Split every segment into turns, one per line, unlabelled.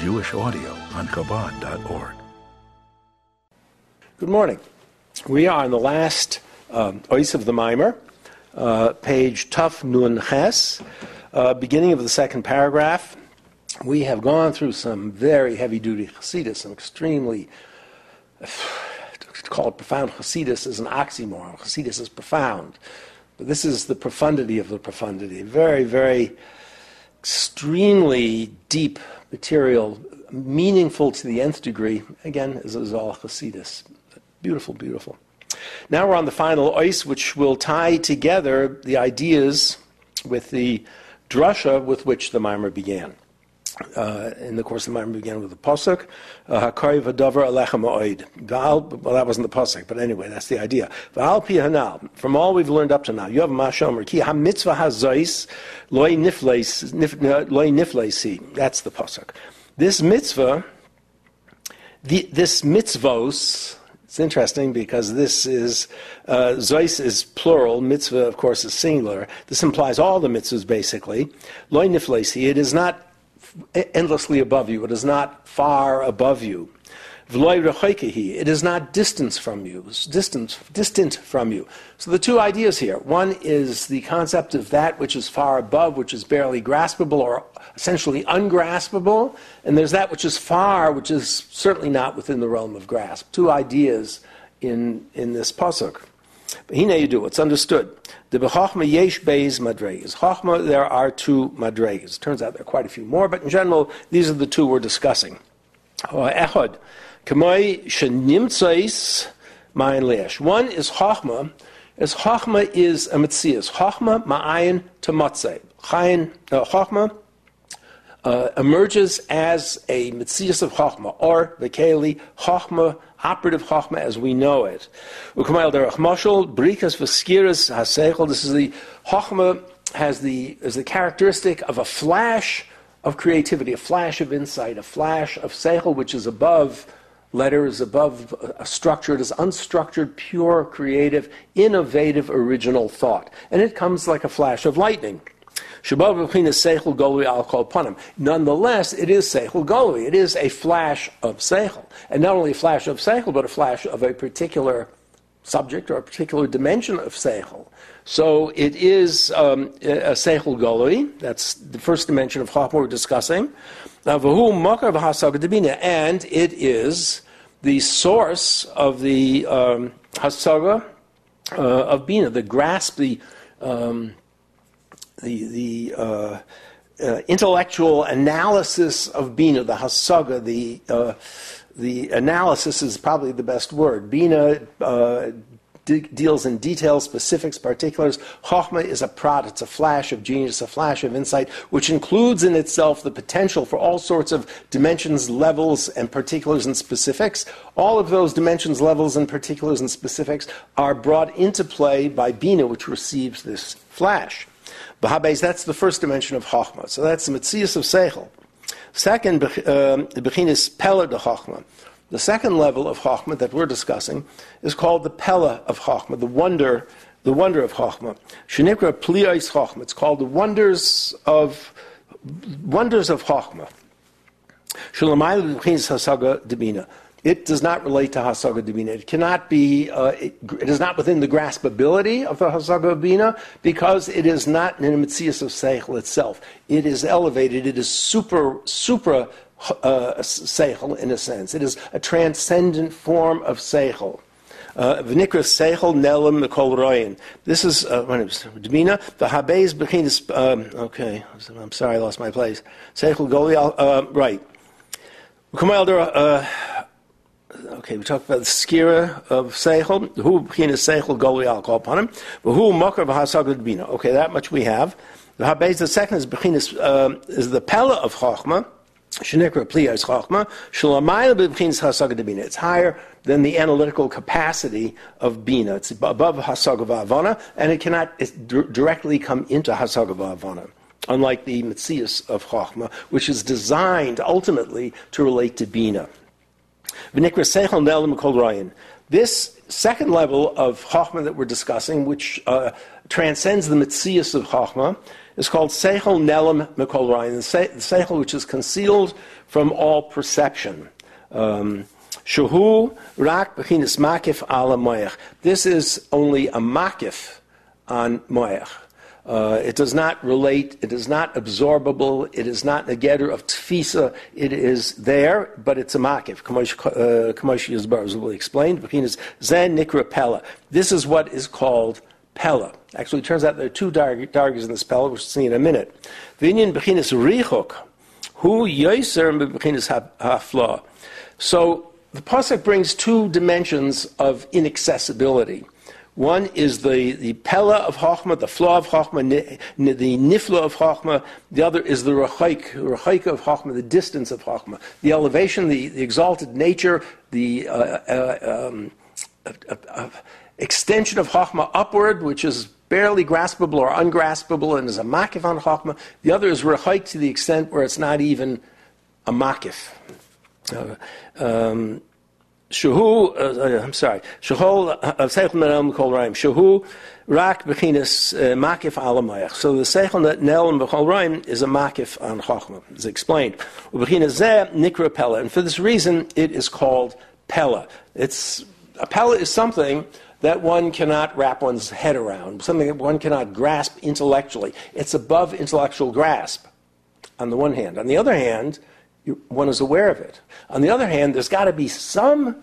Jewish audio on Chabad.org.
Good morning. We are on the last um, Ois of the Maamer, uh, page Tuf Nun Ches, uh, beginning of the second paragraph. We have gone through some very heavy duty Hasidus, some extremely, to call it profound Hasidus is an oxymoron. Hasidus is profound. But this is the profundity of the profundity. Very, very extremely deep material, meaningful to the nth degree. Again, as is all Hasidus. Beautiful, beautiful. Now we're on the final ois, which will tie together the ideas with the drasha with which the maamer began. Uh, in the course of the maamer began with the pasuk, uh, "Hakari v'davar alechem oid." Well, that wasn't the pasuk, but anyway, that's the idea. V'al pi hanal. From all we've learned up to now, you have mashomer ki hamitzvah hazois loy nifleisi. That's the pasuk. This mitzvah, the, this mitzvos it's interesting because this is, uh, is plural, mitzvah, of course, is singular. This implies all the mitzvahs, basically. Loy niflesi, it is not endlessly above you, it is not far above you. It is not distance from you, distance, distant from you. So the two ideas here. One is the concept of that which is far above, which is barely graspable or essentially ungraspable, and there's that which is far, which is certainly not within the realm of grasp. Two ideas in, in this pasuk. But here you do, it's understood. The bechachma yesh beis madregas. Chachma, there are two madregas. It turns out there are quite a few more, but in general, these are the two we're discussing. Echad. Kamoi shenimtzais ma'ayin le'esh. One is chachma, as chachma is a mitzias. Chachma ma'ayin to matzeh. Uh, chachma uh, emerges as a mitzias of chachma, or the keli chachma, operative chachma as we know it. Brikas. This is the chachma has the is the characteristic of a flash of creativity, a flash of insight, a flash of seichel, which is above letter is above a structure. It is unstructured, pure, creative, innovative, original thought. And it comes like a flash of lightning. Nonetheless, it is seichel golui. It is a flash of seichel. And not only a flash of seichel, but a flash of a particular subject or a particular dimension of seichel. So it is um, a seichel golui. That's the first dimension of chachma we're discussing. And it is the source of the um, hasaga uh, of bina, the grasp, the um, the, the uh, uh, intellectual analysis of bina, the hasaga, the uh, the analysis is probably the best word. Bina uh, de- deals in details, specifics, particulars. Chokhmah is a prod, it's a flash of genius, a flash of insight, which includes in itself the potential for all sorts of dimensions, levels, and particulars and specifics. All of those dimensions, levels, and particulars and specifics are brought into play by Bina, which receives this flash. Bahabes, that's the first dimension of Chokhmah. So that's the Metzias of Seichel. Second, um, the Bechinis Pella de Chokhmah. The second level of Chachma that we're discussing is called the Pella of Chachma, the wonder, the wonder of Chachma. Shenikra Pliais Chachma. It's called the wonders of wonders of Chachma. It does not relate to Hasaga Debina. It cannot be, uh, it, it is not within the graspability of the Hasaga Debina because it is not in the of Seichel itself. It is elevated, it is super, supra uh, seichel in a sense. It is a transcendent form of seichel. Uh, v'nikra seichel nelim mikol. This is uh, when it was Dmina. The habez bechinas. Um, okay, I'm sorry, I lost my place. Seichel golial. Uh, right. Uh, okay, we talked about the skira of seichel. Who bechinas seichel golial call upon him. But who makar v'hasagad dmina. Okay, that much we have. The habez. The second is bechinas uh, is the pella of chachma. It's higher than the analytical capacity of Bina. It's above Hasagava Avana, and it cannot directly come into Hasagava Avana, unlike the Mitzias of Chachma, which is designed ultimately to relate to Bina. This second level of Chachma that we're discussing, which uh, transcends the Mitzias of Chachma, is called Seichel Nelam Mikol Ryan, the Seichel which is concealed from all perception. Um, Shahu rak bechinas makif ala moyach. This is only a makif on moyach. Uh, it does not relate, it is not absorbable, it is not a getter of tfisa, it is there, but it's a makif. Kamosh Yizbar is will explained. Bechinas zen nikra pella. This is what is called pella. Actually, it turns out there are two dargis in this pella, which we'll see in a minute. Vinyan bechinas richok, hu yoiser bechinas hafla. So the pasuk brings two dimensions of inaccessibility. One is the, the pella of Chochmah, the flaw of Chochmah, the nifla of Chochmah. The other is the rachaik, rachaik of Chochmah, the distance of Chochmah. The elevation, the, the exalted nature, the uh, uh, um, uh, extension of Chochmah upward, which is barely graspable or ungraspable and is a makif on Chochmah. The other is rachaik to the extent where it's not even a makif. Uh, um, Shahu, uh, I'm sorry, Shahol of uh, Seichel Menel Mekol Raim. Shahu rak bechinas uh, makif alamayach. So the Seichel Nel Mekol Raim is a makif on Chachma. It's explained. Bechinas zeh nikra pella, and for this reason it is called pella. It's a pella is something that one cannot wrap one's head around, something that one cannot grasp intellectually. It's above intellectual grasp. On the one hand, on the other hand one is aware of it. On the other hand, there's got to be some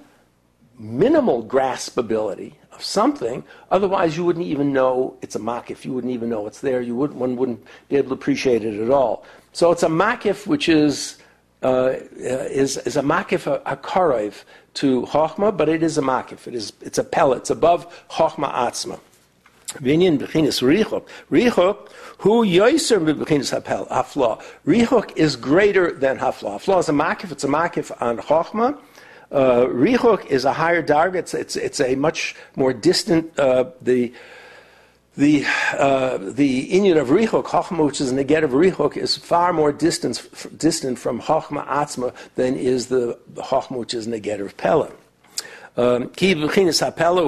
minimal graspability of something. Otherwise, you wouldn't even know it's a makif. You wouldn't even know it's there. You wouldn't, one wouldn't be able to appreciate it at all. So it's a makif which is uh, is, is a makif, a, a karev to chokhmah, but it is a makif. It is, it's a pellet. It's above chokhmah atzma. Vinyan b'chinas richok. Richok, who yoiser b'chinas hafla. Richok is greater than hafla. Hafla is a makif. It's a makif on chokhmah. Uh, richok is a higher darg. It's, it's, it's a much more distant. Uh, the the uh, the Indian of Richok, Chachma, which is a neget of Richok, is far more distant, distant from Chachma Atzma than is the, Chachma, which is neget of Pella. Um, ki b'chinas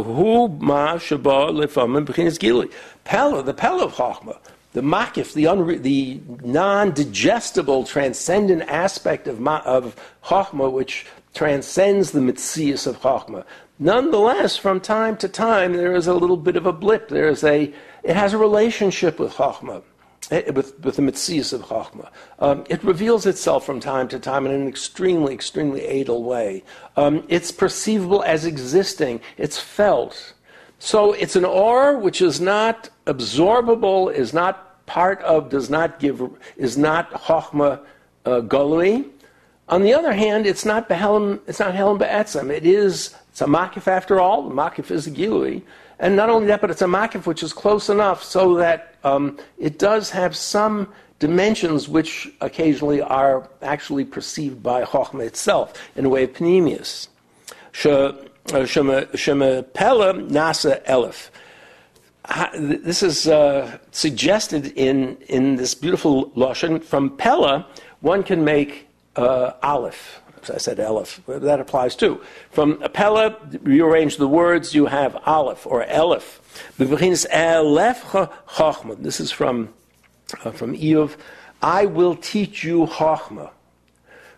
hu ma b'chinas. Pella, the pella of chachma, the makif, the, unre- the non-digestible, transcendent aspect of, ma- of chachma, which transcends the mitzias of chachma. Nonetheless, from time to time, there is a little bit of a blip. There is a, it has a relationship with chachma. Eh, with, with the mitzias of Chachma. Um, it reveals itself from time to time in an extremely, extremely adel way. Um, it's perceivable as existing. It's felt. So it's an or which is not absorbable, is not part of, does not give, is not Chachma uh. On the other hand, it's not Behelim, it's not Helam Be'etzem. It is, it's a Makif after all. The Makif is a Gilui. And not only that, but it's a makif which is close enough so that um, it does have some dimensions which occasionally are actually perceived by Chochmah itself in a way of panemius. Uh, Shema Pella Nasa Elif. This is uh, suggested in, in this beautiful Lashon. From Pella, one can make uh, Aleph. I said Aleph. That applies too. From Pella, rearrange the words, you have Aleph or Elif. This is from, uh, from Iyov. I will teach you Chachma.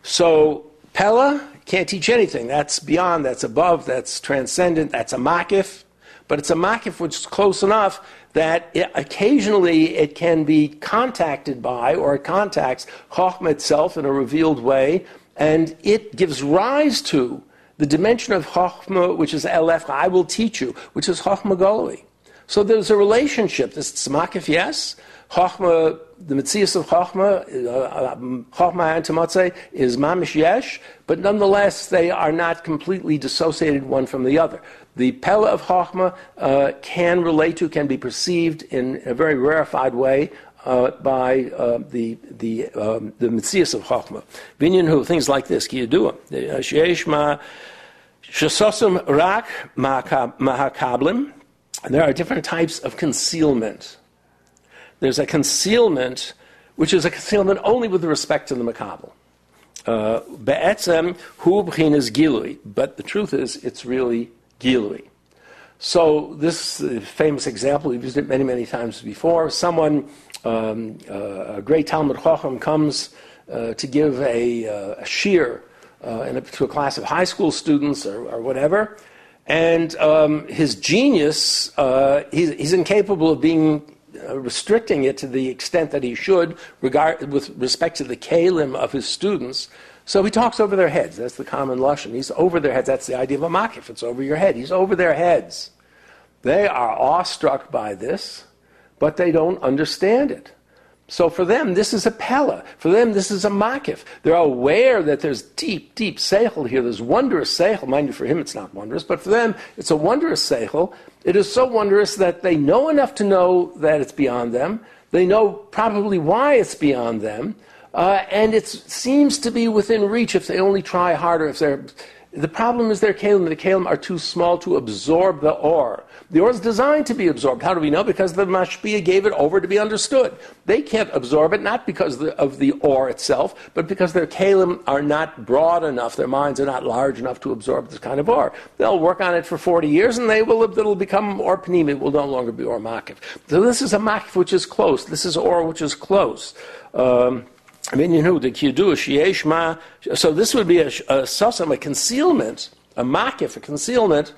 So, Pella can't teach anything. That's beyond, that's above, that's transcendent, that's a makif. But it's a makif which is close enough that it, occasionally it can be contacted by, or it contacts Chachma itself in a revealed way, and it gives rise to the dimension of Chachma, which is Elef, I will teach you, which is Chachma Goloi. So there's a relationship. This Tzmakif, yes. Chachma, the Mitzias of Chachma, uh, Chachma and Tamatzeh is Mamish Yesh, but nonetheless they are not completely dissociated one from the other. The Pella of Chachma uh, can relate to, can be perceived in a very rarefied way uh, by uh, the the um, the Mitzias of Chachma. Binyan who things like this, Kiyadua. Sheesh ma shasosim rak mahakablim. There are different types of concealment. There's a concealment which is a concealment only with respect to the makabel. Uh, be'etzem hu b'chinas gilui, but the truth is it's really gilui. So this famous example, we've used it many, many times before. Someone, um, uh, a great Talmid Chacham, comes uh, to give a, uh, a shear uh, a, to a class of high school students or, or whatever, and um, his genius, uh, he's, he's, incapable of being uh, restricting it to the extent that he should regard, with respect to the kalim of his students. So he talks over their heads. That's the common lashon. He's over their heads. That's the idea of a makif. It's over your head. He's over their heads. They are awestruck by this, but they don't understand it. So for them, this is a pella. For them, this is a makif. They're aware that there's deep, deep seichel here. There's wondrous seichel. Mind you, for him, it's not wondrous, but for them, it's a wondrous seichel. It is so wondrous that they know enough to know that it's beyond them. They know probably why it's beyond them. Uh, and it seems to be within reach if they only try harder. If they're, the problem is their kalim. The kalim are too small to absorb the ore. The ore is designed to be absorbed. How do we know? Because the mashpia gave it over to be understood. They can't absorb it, not because of the ore itself, but because their kalim are not broad enough, their minds are not large enough to absorb this kind of ore. They'll work on it for 40 years and they will, it'll become or panim, it will no longer be or makif. So this is a makif which is close. This is ore which is close. Um, The. So this would be a, a a concealment, a makif, a concealment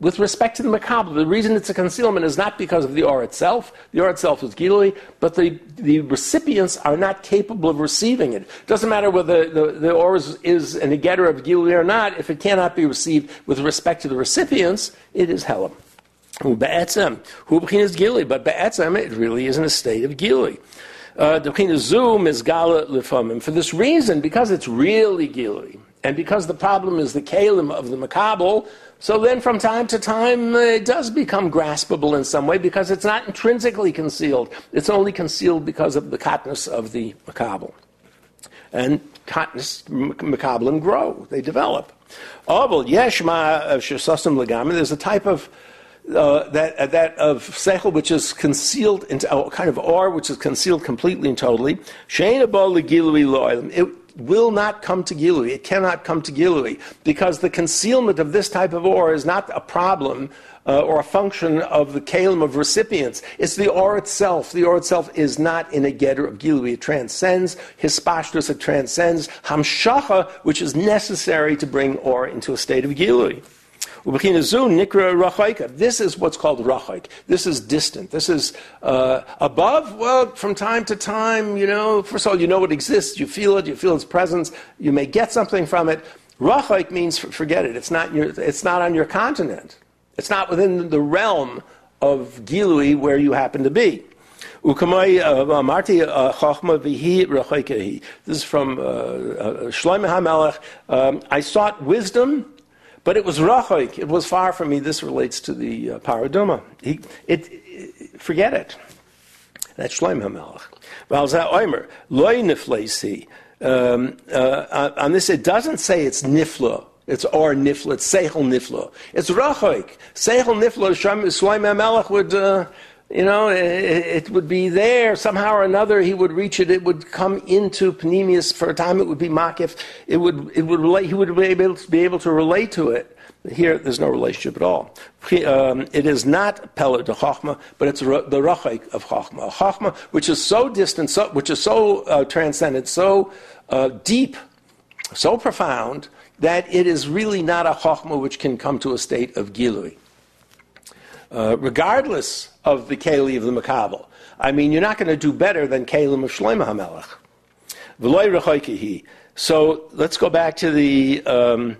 with respect to the makabel, the reason it's a concealment is not because of the or itself. The or itself is gilui, but the, the recipients are not capable of receiving it. It doesn't matter whether the, the or is, is an getter of gilui or not. If it cannot be received with respect to the recipients, it is helam. Be'etzem, hu is gilui, but be'etzem, it really is in a state of gilui. Uh, the zoom is gala lifamim. For this reason, because it's really gilui, and because the problem is the kalim of the makabel, so then from time to time uh, it does become graspable in some way because it's not intrinsically concealed. It's only concealed because of the katnus of the makabel. And katnus makabelim grow, they develop. Obel yeshma of shasasim legami, there's a type of uh, that, uh, that of seichel which is concealed into a kind of or which is concealed completely and totally. It will not come to Gilui. It cannot come to Gilui because the concealment of this type of ore is not a problem uh, or a function of the kalim of recipients. It's the ore itself. The ore itself is not in a getter of Gilui. It transcends hispashtus, it transcends hamshacha, which is necessary to bring ore into a state of Gilui. This is what's called rachaik. This is distant. This is uh, above. Well, from time to time, you know, first of all, you know it exists. You feel it. You feel its presence. You may get something from it. Rachaik means forget it. It's not, your, it's not on your continent. It's not within the realm of Gilui where you happen to be. Uh, uh, this is from uh, uh, Shlomo HaMelech. Um, I sought wisdom but it was rachoik. It was far from me. This relates to the uh, paraduma. He, it, it, forget it. That's Shloim HaMelech. Valza Oimer, loy niflesi. Um, uh, on this, it doesn't say it's nifla. It's or nifla. It's seichel nifla. It's rachoik. Seichel nifla. Shloim HaMelech would. Uh, you know, it, it, would be there somehow or another. He would reach it. It would come into Panemius for a time. It would be Makif. It would, it would relate. He would be able to be able to relate to it. Here, there's no relationship at all. Um, it is not Pella de Chachma, but it's the Rachaik of Chachma. Chachma, which is so distant, so, which is so uh, transcendent, so uh, deep, so profound, that it is really not a Chachma which can come to a state of Gilui. Uh, regardless of the Kali of the Makabal. I mean, you're not going to do better than Kalim of Shlomo HaMelech. So let's go back to the, um,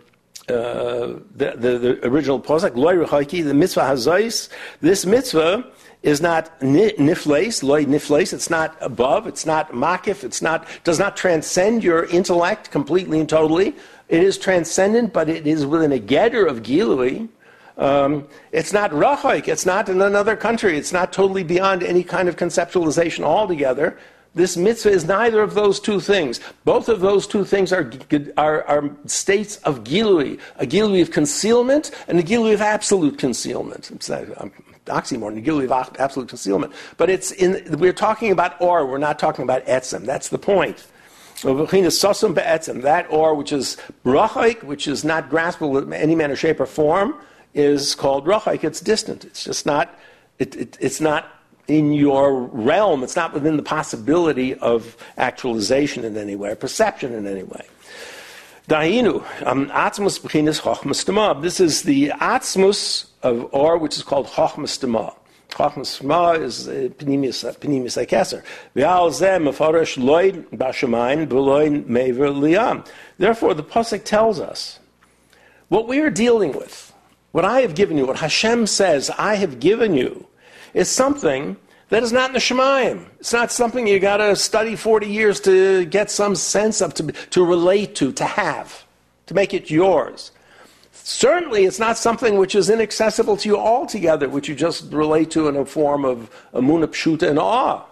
uh, the, the, the, original posuk, the mitzvah hazais. This mitzvah is not nifles, loy nifles. It's not above. It's not makif. It's not does not transcend your intellect completely and totally. It is transcendent, but it is within a getter of gilui. Um, it's not rachaik, it's not in another country, it's not totally beyond any kind of conceptualization altogether. This mitzvah is neither of those two things. Both of those two things are, are, are states of gilui, a gilui of concealment and a gilui of absolute concealment. It's not, um, oxymoron, gilui of absolute concealment. But it's in, we're talking about or, we're not talking about etzem. That's the point. That or, which is brachaik, which is not graspable in any manner, shape, or form, is called Rachaik. It's distant. It's just not, it, it, it's not in your realm. It's not within the possibility of actualization in any way, perception in any way. Dahinu, um, Atzmus Bechinis Chochmas This is the Atzmus of Or, which is called Chochmas Dema. Chochmas Dema is Pneumius Akeser. V'al zeh mefarish loy bashamayim b'loy mever liyam. Therefore, the Pasuk tells us what we are dealing with, what I have given you, what Hashem says I have given you, is something that is not in the Shemayim. It's not something you got to study 40 years to get some sense of, to, to relate to, to have, to make it yours. Certainly, it's not something which is inaccessible to you altogether, which you just relate to in a form of amuna pshuta and awe.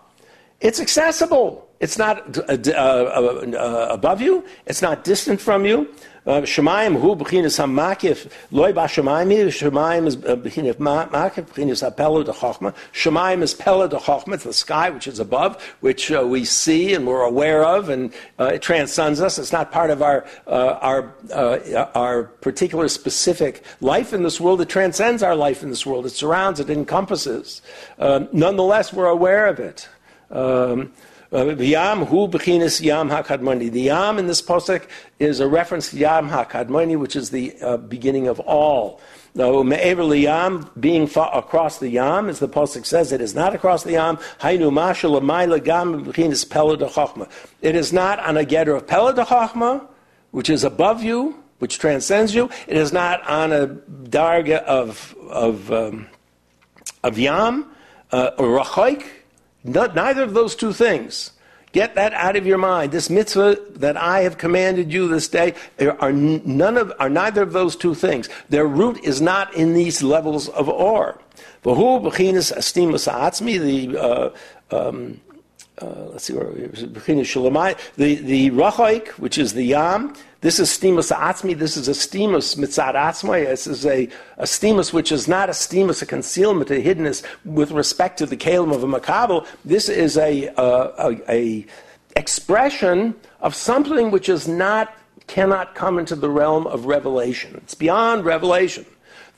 It's accessible. It's not uh, uh, uh, above you. It's not distant from you. Shemaim hu b'chinas hamakif loy b'shemayim. Shemaim is b'chinas makif b'chinas hapela de chachma. Shemaim is pela de chachma. It's the sky which is above, which uh, we see and we're aware of, and uh, it transcends us. It's not part of our uh, our uh, our particular specific life in this world. It transcends our life in this world. It surrounds. It encompasses. Um, nonetheless, we're aware of it. Um, Yam hu bechinis Yam hakadmoni. The Yam in this posek is a reference to Yam hakadmoni, which is the uh, beginning of all. Now, me'ever Yam, being across the Yam, as the posek says, it is not across the Yam. Hainu mashal amayla gam bechinis pela de It is not on a getter of pela de which is above you, which transcends you. It is not on a darga of of um, of Yam uh, or rachaik neither of those two things. Get that out of your mind. This mitzvah that I have commanded you this day are none of are neither of those two things. Their root is not in these levels of or. The uh, um, uh, let's see where the the which is the yam, this is stimus atzmi. This is a stimus mitzad atzmai. This is a, a stimus which is not a stimus, a concealment, a hiddenness with respect to the kalim of a makabel. This is a, a, a expression of something which is not cannot come into the realm of revelation. It's beyond revelation.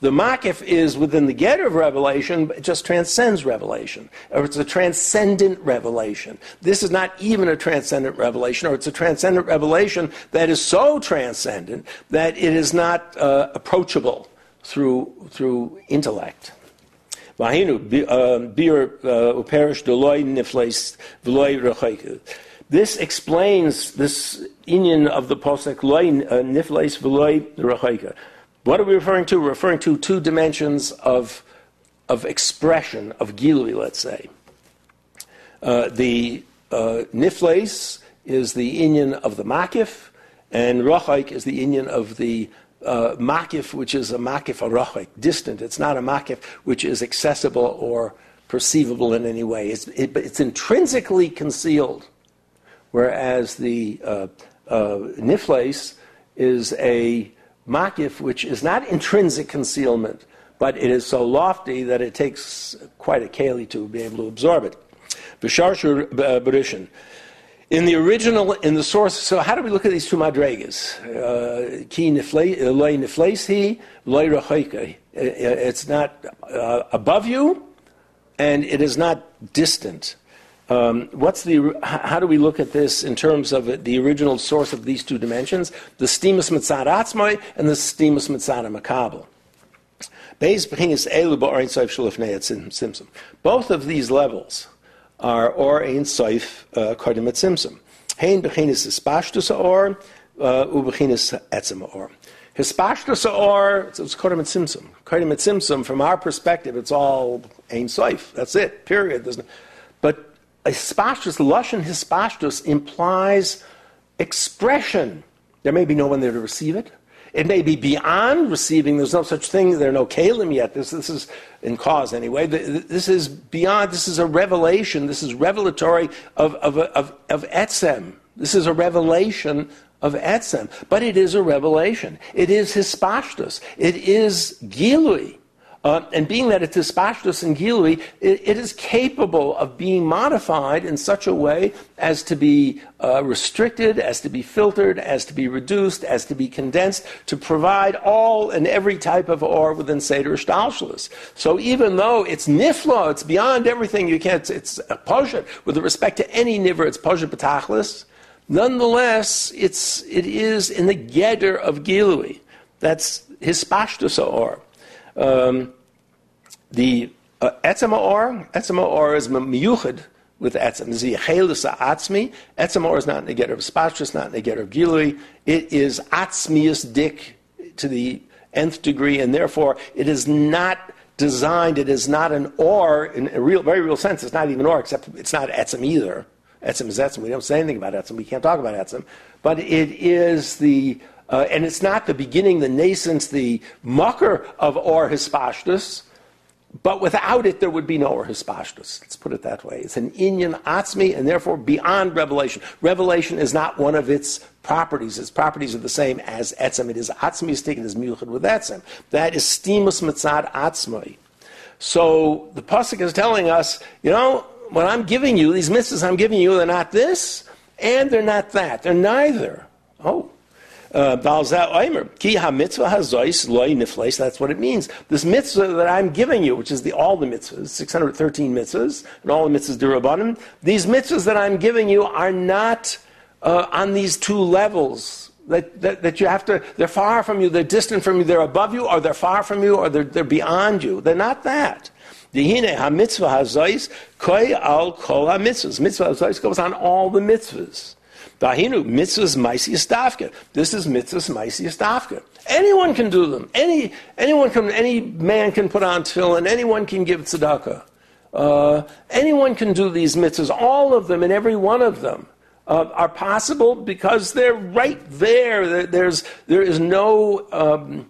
The makif is within the get of revelation, but it just transcends revelation. Or it's a transcendent revelation. This is not even a transcendent revelation, or it's a transcendent revelation that is so transcendent that it is not uh, approachable through, through intellect. Um, uh, this explains this inyan of the posek loy uh, nifleis v'loy rechaika. What are we referring to? We're referring to two dimensions of, of expression, of gilui, let's say. Uh, the uh, nifles is the inyan of the makif, and rochaik is the inyan of the uh, makif, which is a makif a distant. It's not a makif which is accessible or perceivable in any way. It's, it, it's intrinsically concealed, whereas the uh, uh, nifles is a makif, which is not intrinsic concealment, but it is so lofty that it takes quite a keli to be able to absorb it. Visharshur uh. In the original, in the source, so how do we look at these two madregas? Uh, ki loy niflesi, loy. It's not uh, above you, and it is not distant. Um, what's the, how do we look at this in terms of the original source of these two dimensions? The stimus mitzad atzmai and the stimus mitzad makabel. Both of these levels are or ein soif uh, kardim et simsim. Hein bechinis hispashtus or uh, u bechinis etzim or. Hispashtus or it's kardim simsim. Simsim, from our perspective, it's all ein soif. That's it. Period. But hispashtus, lashon hispashtus implies expression. There may be no one there to receive it. It may be beyond receiving. There's no such thing. There are no kalim yet. This, this is in cause anyway. This is beyond. This is a revelation. This is revelatory of, of, of, of etzem. This is a revelation of etzem. But it is a revelation. It is hispashtus. It is gilui Uh, and being that it is spashtus and gilui, it, it is capable of being modified in such a way as to be uh, restricted, as to be filtered, as to be reduced, as to be condensed, to provide all and every type of or within Seder Shtalshalis. So even though it's nifla, it's beyond everything you can, it's, it's a poshet. With respect to any niver, it's poshet betachlis. Nonetheless, it's, it is in the geder of gilui. That's his spashtus ore. Um, the uh, etzema or, etzema or is miyuchad with etzem. This is yechelus atzmi. Is not negative of spashtus, not negative of gilui. It is atzmius dik to the nth degree, and therefore it is not designed, it is not an or in a real, very real sense. It's not even or, except it's not etzem either. Etzem is etzem. We don't say anything about etzem. We can't talk about etzem. But it is the uh, and it's not the beginning, the nascence, the mucker of Or Hispashtus, but without it, there would be no Or Hispashtus. Let's put it that way. It's an Inyan Atzmi, and therefore beyond revelation. Revelation is not one of its properties. Its properties are the same as Etzem. It is Atzmi is taken as Muchad with Etzem. That is Stimus Mitzad Atzmi. So the Pasuk is telling us, you know, what I'm giving you, these mitzvahs I'm giving you, they're not this, and they're not that. They're neither. Oh, uh, that's what it means. This mitzvah that I'm giving you, which is the, all the mitzvahs, 613 mitzvahs, and all the mitzvahs durabanim, these mitzvahs that I'm giving you are not uh, on these two levels. That, that, that, you have to, they're far from you, they're distant from you, they're above you, or they're far from you, or they're, they're beyond you. They're not that. The ha-mitzvah ha-zois, koi al kol ha-mitzvahs. Mitzvah ha-zois goes on all the mitzvahs. Dahinu, mitzvahs maisias dafka. This is mitzvahs maisias dafka. Anyone can do them. Any, anyone can, any man can put on tefillin. Anyone can give tzedakah. Uh, anyone can do these mitzvahs. All of them and every one of them uh, are possible because they're right there. There's, there is no um,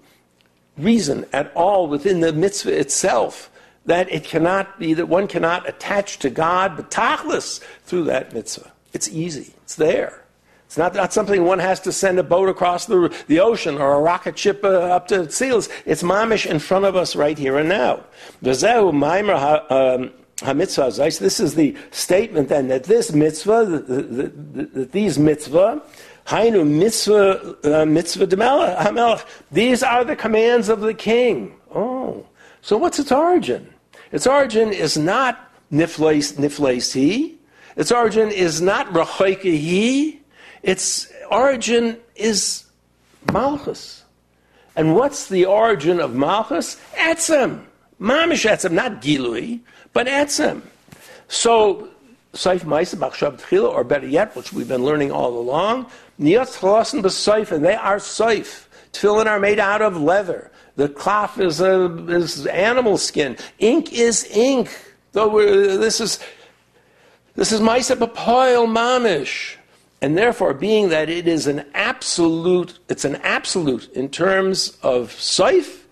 reason at all within the mitzvah itself that it cannot be, that one cannot attach to God, but tachlis through that mitzvah. It's easy. It's there. It's not, not something one has to send a boat across the, the ocean or a rocket ship uh, up to seals. It's mamish in front of us right here and now. Um, This is the statement then that this mitzvah, these mitzvah, hainu mitzvah, uh, mitzvah these are the commands of the king. Oh, so what's its origin? Its origin is not niflesi, its origin is not Rachoikehi, its origin is Malchus. And what's the origin of Malchus? Etzem. Mamish Etzem, not Gilui, but Etzem. So, Saif Maisa Machshab Tchila, or better yet, which we've been learning all along, Niyat Chalasin B'Saif, and they are Saif. Tefillin are made out of leather. The cloth is, a, is animal skin. Ink is ink. Though this is this is Maisa Papoil Mamish. And therefore, being that it is an absolute, it's an absolute in terms of Saif,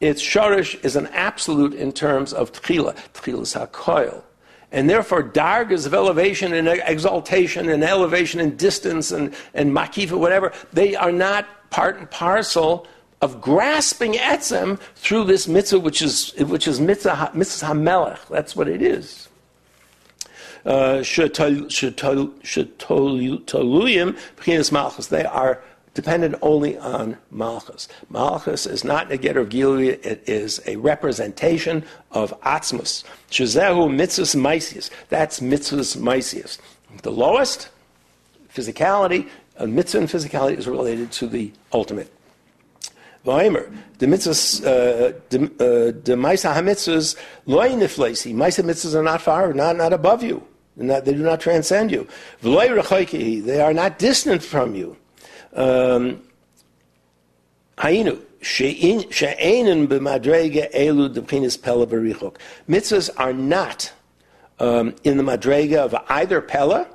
its Shorish is an absolute in terms of Tchila. Tchila is. And therefore, dargas of elevation and exaltation and elevation and distance and, and makifa, whatever, they are not part and parcel of grasping etzem through this mitzvah, which is, which is mitzvah, mitzvah hamelech. That's what it is. Shetoluyim B'chinas Malchus. They are dependent only on Malchus. Malchus is not a getter of Gilead, it is a representation of Atzmus. Shazehu mitzvahs maisius. That's mitzvahs maisius. The lowest, physicality, a mitzvah physicality is related to the ultimate. Vaimer, the mitzvahs, uh, the uh, maisa hamitzvahs, loy niflesi. Maisa mitzvahs are not far, not, not above you. They do not transcend you. They are not distant from you. Um, Mitzvahs are not um, in the madrega of either pella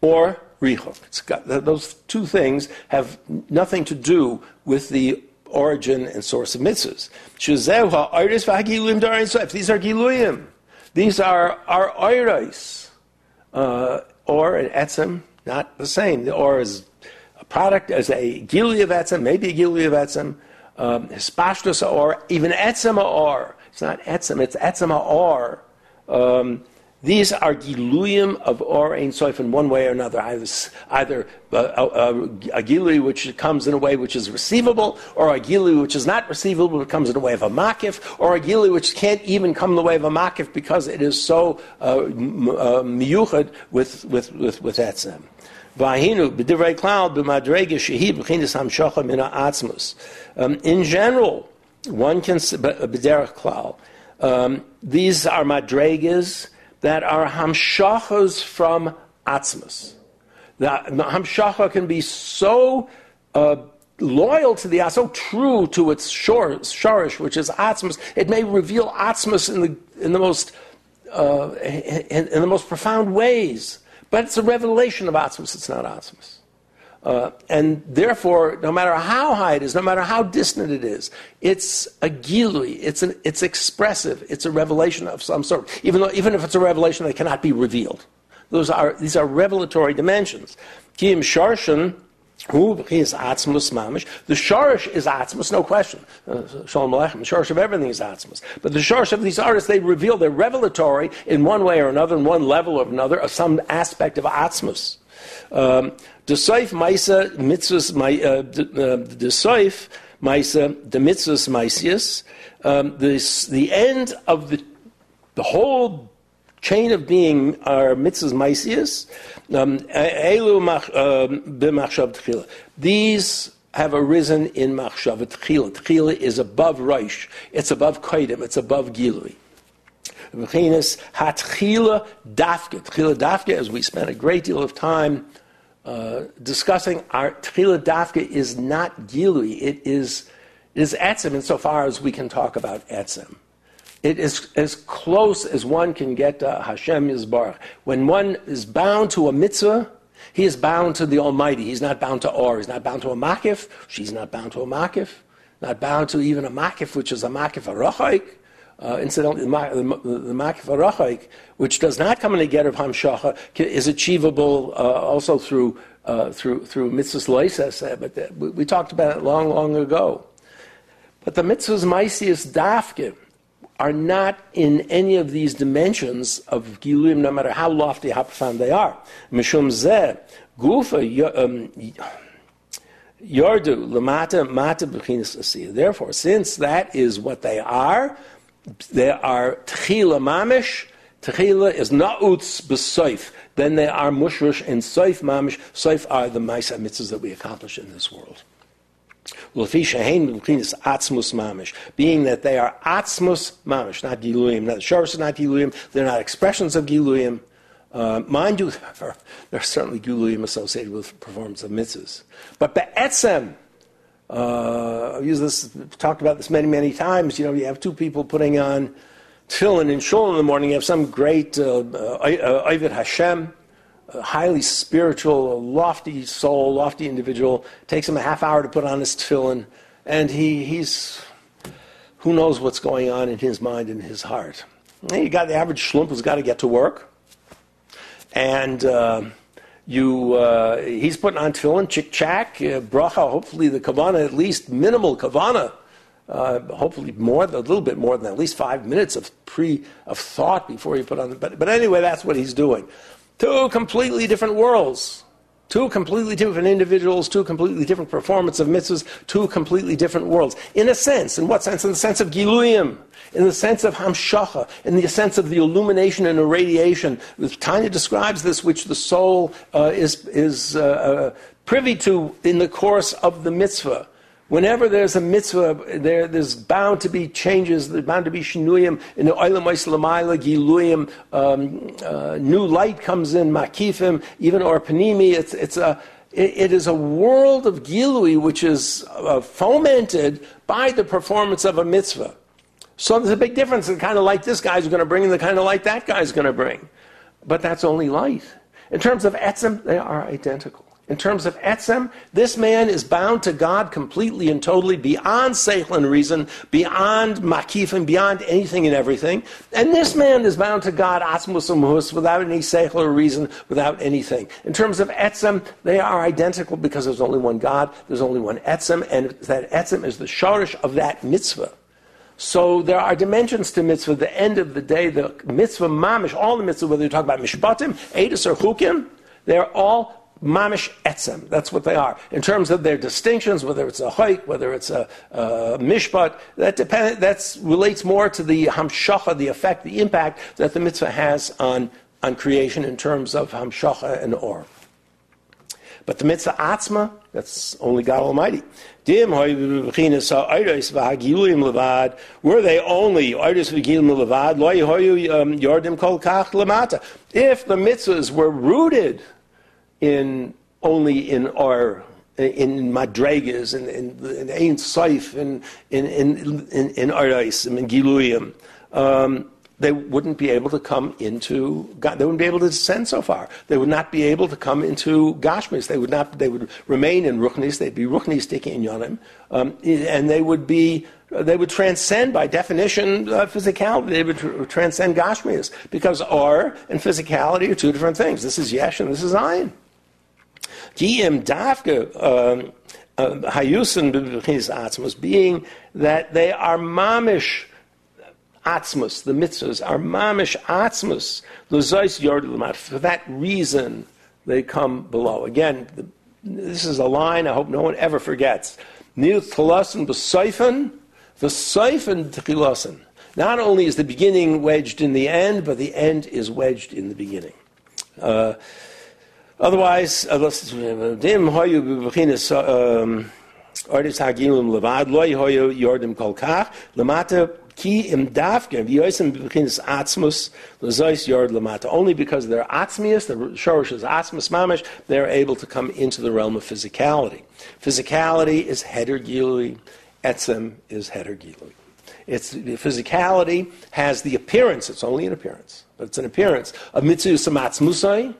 or richok. Those two things have nothing to do with the origin and source of mitzvahs. These are giluyim. These are our oirais uh, or an etzem, not the same. The or is a product as a gili of etzem, maybe a gili of etzem, um, or even etzem or. It's not etzem. It's etzem ha'or. Um, these are giluyim of or ein soif in one way or another, either, either a, a, a gilui which comes in a way which is receivable, or a gilui which is not receivable but comes in a way of a makif, or a gilui which can't even come in the way of a makif because it is so uh, uh, miyuchad with, with, with, with etzem. Um, in general, one can. Um, these are madregas that are hamshachas from atzmus. The, hamshacha can be so uh, loyal to the so true to its shor, shorish, which is atzmus. It may reveal atzmus in the in the most uh, in, in, the most profound ways, but it's a revelation of atzmus. It's not atzmus. Uh, and therefore, no matter how high it is, no matter how distant it is, it's a gilui, it's, an, it's expressive, it's a revelation of some sort, even, though, even if it's a revelation that cannot be revealed. Those are, these are revelatory dimensions. Kim sharshan, who is atzmus mamish. The sharish is atzmus, no question. Uh, Shalom aleichem. The sharish of everything is atzmus. But the sharish of these artists, they reveal, they're revelatory in one way or another, in one level or another, of some aspect of atzmus. Um, the Seif Maisa Mitzvahs, uh, the Seif Maisa, the Mitzvahs Maisius, um, the end of the, the whole chain of being are Mitzvahs Maisius, um, Elu. These have arisen in Machshav Tchila. Tchila is above Reish. It's above Kaidim. It's above Gilui. Hatchila Dafke. Tchila Dafke, as we spent a great deal of time uh, discussing our Tchila Dafka is not Gilui, it is, is Etzim insofar as we can talk about Etzim. It is as close as one can get to Hashem Yisbarach. When one is bound to a mitzvah, he is bound to the Almighty. He's not bound to Or. He's not bound to a Makif. She's not bound to a Makif. Not bound to even a Makif, which is a Makif Arachaik. Uh, incidentally, the, the, Makif which does not come in a get of Hamshacha, is achievable uh, also through, uh, through, through mitzvahs loises, but the, we, we, talked about it long, long ago. But the mitzvahs maisius dafke are not in any of these dimensions of Giluyim, no matter how lofty, how profound they are. Mishum zeh, gufa, um, Yardu, lamata, mata, Therefore, since that is what they are, there are tchila mamish. Tchila is na'utz b'soif. Then there are mushrush and soif mamish. Soif are the ma'isa mitzvahs that we accomplish in this world. Being that they are atzmus mamish, not giluyim. Not sharas not giluyim. They're not expressions of giluyim. Uh, mind you, there are certainly giluyim associated with performance of mitzvahs. But be'etzem, uh, I've used this, talked about this many, many times. You know, you have two people putting on tefillin and shul in the morning. You have some great uh, uh, Ovid Hashem, a highly spiritual, lofty soul, lofty individual. takes him a half hour to put on his tefillin, and he, he's who knows what's going on in his mind and his heart. You got the average shlump who's got to get to work, and uh, you, uh, he's putting on tefillin, chick chack, uh, bracha. Hopefully, the kavana at least minimal kavana. Uh, hopefully, more, a little bit more than at least five minutes of pre of thought before you put on the. But, but anyway, that's what he's doing. Two completely different worlds. Two completely different individuals, two completely different performance of mitzvahs, two completely different worlds. In a sense, in what sense? In the sense of giluyim in the sense of hamshacha, in the sense of the illumination and irradiation. Tanya describes this, which the soul uh, is, is uh, uh, privy to in the course of the mitzvah. Whenever there's a mitzvah, there, there's bound to be changes, there's bound to be shinuyim in the oilam oislamayla, giluyim, um, uh, new light comes in, makifim, even or panimi. It's, it's a, it is a world of gilui which is uh, fomented by the performance of a mitzvah. So there's a big difference. in The kind of light this guy's going to bring and the kind of light that guy's going to bring. But that's only light. In terms of etzem, they are identical. In terms of etzem, this man is bound to God completely and totally beyond seichel and reason, beyond makif and beyond anything and everything. And this man is bound to God atzmus and without any seichel or reason, without anything. In terms of etzem, they are identical because there's only one God, there's only one etzem, and that etzem is the shorish of that mitzvah So there are dimensions to mitzvah. The end of the day, the mitzvah mamish, all the mitzvah, whether you talk about mishpatim, edus, or chukim, they're all mamish etzem. That's what they are. In terms of their distinctions, whether it's a hike, whether it's a, a mishpat, that depend, that's relates more to the hamshacha, the effect, the impact that the mitzvah has on, on creation in terms of hamshacha and or. But the mitzvah atzma, that's only God Almighty. Were they only um, If the mitzvahs were rooted in only in our in madregas and in Ein Saif in in in in, in Arais and in Giluyim, um, they wouldn't be able to come into God. They wouldn't be able to descend so far. They would not be able to come into Gashmis. They would not. They would remain in Ruchnis. They'd be Ruchnis in Yonim, um, and they would be. They would transcend, by definition, uh, physicality. They would tr- transcend Gashmis because R and physicality are two different things. This is Yesh and this is Ayin. Giyim Davka. Um, uh, Hayusin Atzmos, being that they are mamish atzmus, the mitzvahs are mamish atzmus, l'zois yord. For that reason, they come below. Again, the, this is a line I hope no one ever forgets. Nil tchilasen b'soifen, v'soifen tchilasen. Not only is the beginning wedged in the end, but the end is wedged in the beginning. Uh, otherwise, dim hoyu b'bechinas um, Ki im dafke v'yosim b'chinas atzmus l'zois yord lamata. Only because they're atzmius, the shorish is atzmus mamish, they're able to come into the realm of physicality. Physicality is hetergili, etzem is hetergili. It's the physicality has the appearance. It's only an appearance, but it's an appearance of mitzu samatzmusai.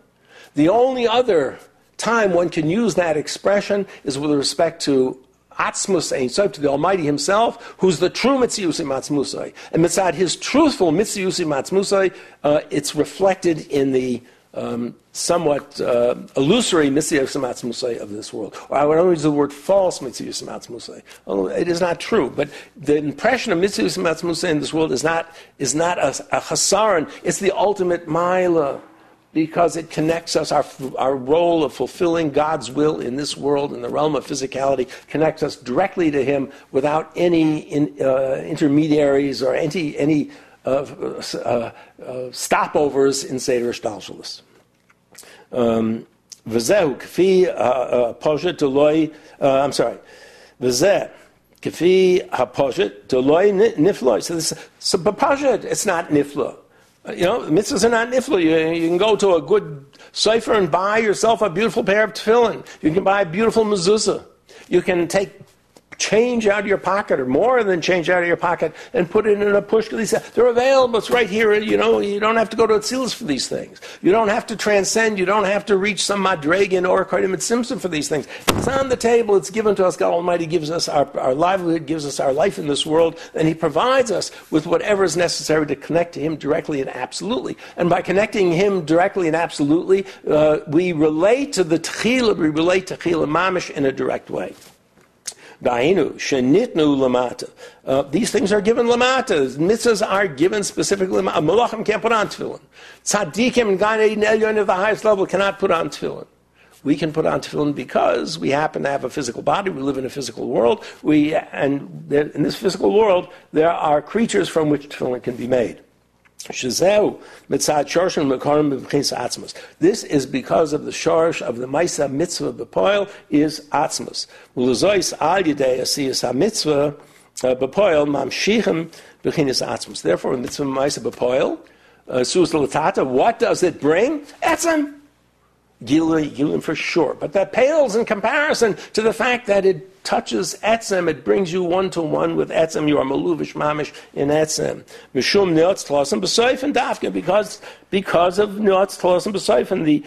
The only other time one can use that expression is with respect to Atzmus Ein to the Almighty Himself, who's the true Mitziusi Matzmusai. And mitzad his truthful Mitziusi Matzmusai, uh, it's reflected in the um, somewhat uh, illusory Mitziusi Matzmusai of this world. Or I would only use the word false Mitziusi Matzmusai. It is not true, but the impression of Mitziusi Matzmusai in this world is not, is not a, a chasaran, it's the ultimate Mila because it connects us, our, our role of fulfilling God's will in this world, in the realm of physicality, connects us directly to Him without any in, uh, intermediaries or any, any uh, uh, uh stopovers in Seder Hishtalshelus. Um, uh, uh, I'm sorry, So, this, so it's not נפלא. Uh, you know, mitzvahs are not nifla. You, you, can go to a good sofer and buy yourself a beautiful pair of tefillin. You can buy a beautiful mezuzah. You can take change out of your pocket or more than change out of your pocket and put it in a push. They're available. It's right here. You know, you don't have to go to Atzilus for these things. You don't have to transcend. You don't have to reach some Madragan or Kardim Simpson for these things. It's on the table. It's given to us. God Almighty gives us our, our livelihood, gives us our life in this world, and He provides us with whatever is necessary to connect to Him directly and absolutely. And by connecting Him directly and absolutely, uh, we relate to the Tchila, we relate to Tchila Mamish in a direct way. Dainu, shenitnu lamata. Uh, these things are given lamata. Mitzvahs are given specifically. Malachim can't put on tefillin. Tzaddikim and Gan Eden Elyon of the highest level cannot put on tefillin. We can put on tefillin because we happen to have a physical body. We live in a physical world. We, and in this physical world, there are creatures from which tefillin can be made. This is because of the shorsh of the Maisa mitzvah bepoil is atzmus. Uluzois al yidei asiyas ha-mitzvah uh, bepoil mamshichem b'chinas atzmus. Therefore, mitzvah Maisa bepoil, uh, sus latata, what does it bring? Etzem. Gilin for sure. But that pales in comparison to the fact that it touches etzem, it brings you one to one with etzem. You are maluvish mamish in etzem. Mishum neotz tlosim b'soifen dafka, because, because of neotz tlosim b'soifen, the,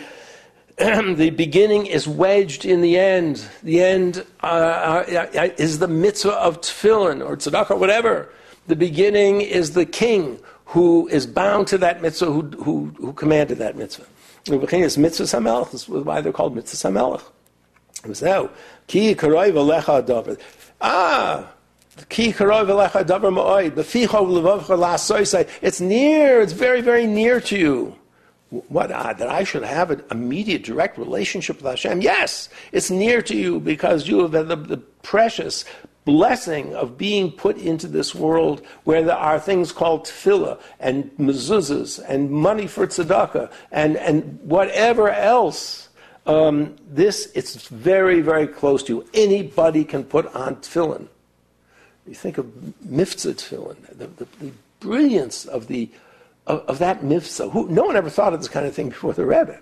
the beginning is wedged in the end. The end uh, uh, uh, is the mitzvah of tefillin or tzedakah or whatever. The beginning is the king who is bound to that mitzvah, who, who, who commanded that mitzvah. Is mitzvah samelch. This is why they're called mitzvah samelch. Ki karoi v'lecha hadavar. Ah, It's near, it's very, very near to you. What, uh, that I should have an immediate, direct relationship with Hashem? Yes, it's near to you because you have the, the precious blessing of being put into this world where there are things called tefillah and mezuzahs and money for tzedakah and, and whatever else. Um, this, it's very, very close to you. Anybody can put on tefillin. You think of mitzvah tefillin, the, the, the brilliance of, the, of, of that mitzvah. Who, no one ever thought of this kind of thing before the Rebbe.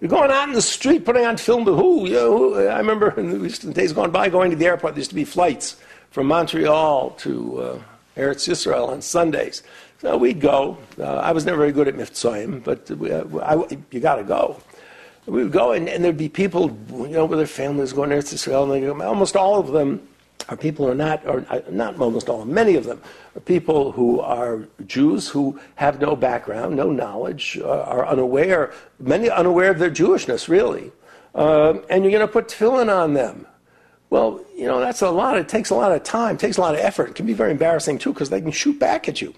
You're going out in the street putting on tefillin to who? You know, who? I remember in the days gone by going to the airport, there used to be flights from Montreal to uh, Eretz Yisrael on Sundays. So we'd go. Uh, I was never very good at mivtzoim, but we, uh, I, you got to go. We would go, and, and, there'd be people, you know, with their families going to Eretz Yisrael, and they, almost all of them are people who are not, or uh, not almost all, many of them are people who are Jews who have no background, no knowledge, uh, are unaware, many unaware of their Jewishness, really. Um, and you're going to put tefillin on them. Well, you know, that's a lot. It takes a lot of time, takes a lot of effort. It can be very embarrassing, too, because they can shoot back at you.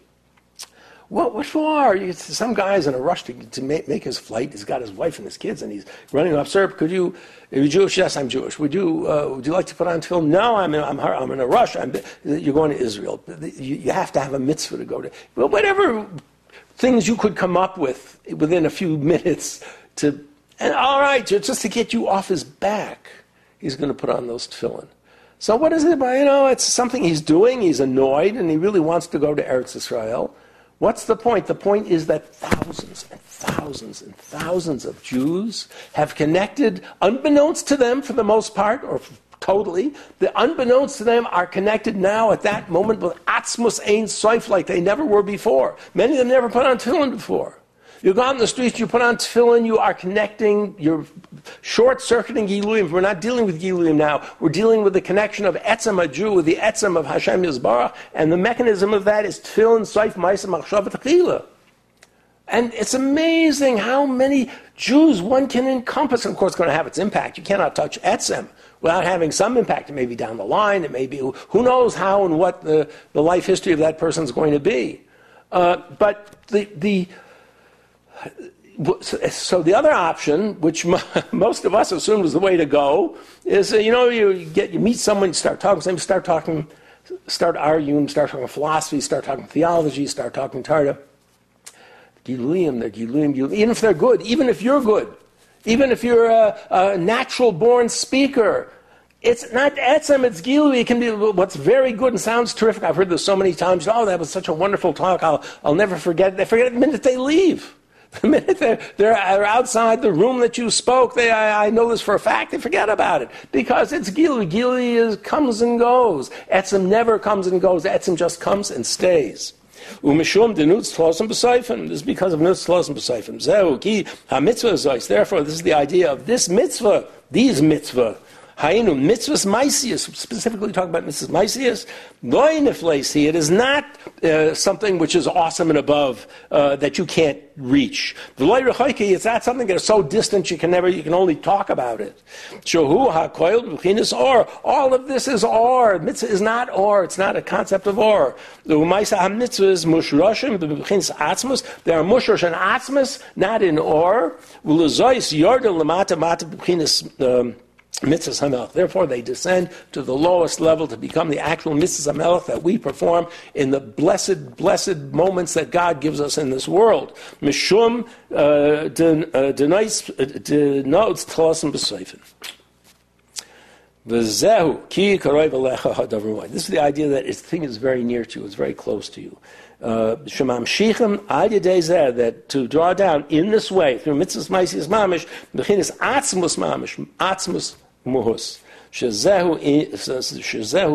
What, for? You, some guy's in a rush to, to make, make, his flight. He's got his wife and his kids, and he's running off. Sir, could you? Are you Jewish? Yes, I'm Jewish. Would you? Uh, would you like to put on tefillin? No, I'm in, I'm, I'm in a rush. I'm, you're going to Israel. You, you have to have a mitzvah to go to. Well, whatever things you could come up with within a few minutes to, and all right, just to get you off his back, he's going to put on those tefillin. So what is it? Well, you know, it's something he's doing. He's annoyed, and he really wants to go to Eretz Israel. What's the point? The point is that thousands and thousands and thousands of Jews have connected, unbeknownst to them for the most part, or totally, the unbeknownst to them are connected now at that moment with Atzmus Ein Soif like they never were before. Many of them never put on tefillin before. You go out in the streets, you put on tefillin, you are connecting, you're short circuiting Giluyim. We're not dealing with Giluyim now. We're dealing with the connection of Etzem, a Jew, with the Etzem of Hashem Yisbarach. And the mechanism of that is tefillin, Saif, Maisa, Machshav. And it's amazing how many Jews one can encompass. And of course, it's going to have its impact. You cannot touch Etzem without having some impact. It may be down the line. It may be, who knows how and what the, the life history of that person is going to be. Uh, but the, the, so the other option, which most of us assumed was the way to go, is uh, you know you get you meet someone, you start talking, start talking, start arguing, start talking philosophy, start talking theology, start talking Tarda. Giluyim, they're Giluyim, even if they're good, even if you're good, even if you're a, a natural born speaker, it's not etzem, it's gilui. It can be what's very good and sounds terrific. I've heard this so many times. Oh, that was such a wonderful talk. I'll, I'll never forget it. They forget it the minute they leave. The minute they're, they're outside the room that you spoke, they, I, I, know this for a fact, they forget about it. Because it's Gili. Gili is, comes and goes. Etzim never comes and goes. Etzim just comes and stays. Umishum denutz tlosim b'seifim. This is because of nutz tlosim b'seifim. Zeu ki ha-mitzvah Therefore, this is the idea of this mitzvah, these mitzvah, Hainu, mitzvahs maisius, specifically talking about mitzvahs maisius, loiniflasi, it is not uh, something which is awesome and above uh, that you can't reach. V'loy it's not something that is so distant you can never, you can only talk about it. Shohu ha'koil b'chinas or. All of this is or. Mitzvah is not or. It's not a concept of or. The umaisa ha-mitzvah is mushroshim b'chinas atzmus. They are mushrosh and atzmus, not in or. V'lezois yordel lamata mata b'chinas um, mitzvahs hamelech. Therefore, they descend to the lowest level to become the actual mitzvahs hamelech that we perform in the blessed, blessed moments that God gives us in this world. Mishum uh, uh, denotes telasim b'seifin. This is the idea that this thing is very near to you, it's very close to you. Uh, that to draw down in this way through mitzvahs ma'asis mamish bechinas atzmus mamish atzmus muhus shezehu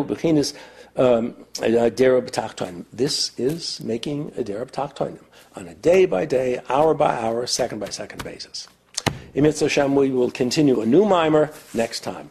bechinas um, dirah b'tachtonim. This is making a dirah b'tachtonim on a day by day, hour by hour, second by second basis. In Mitzvah Hashem, we will continue a new maamer next time.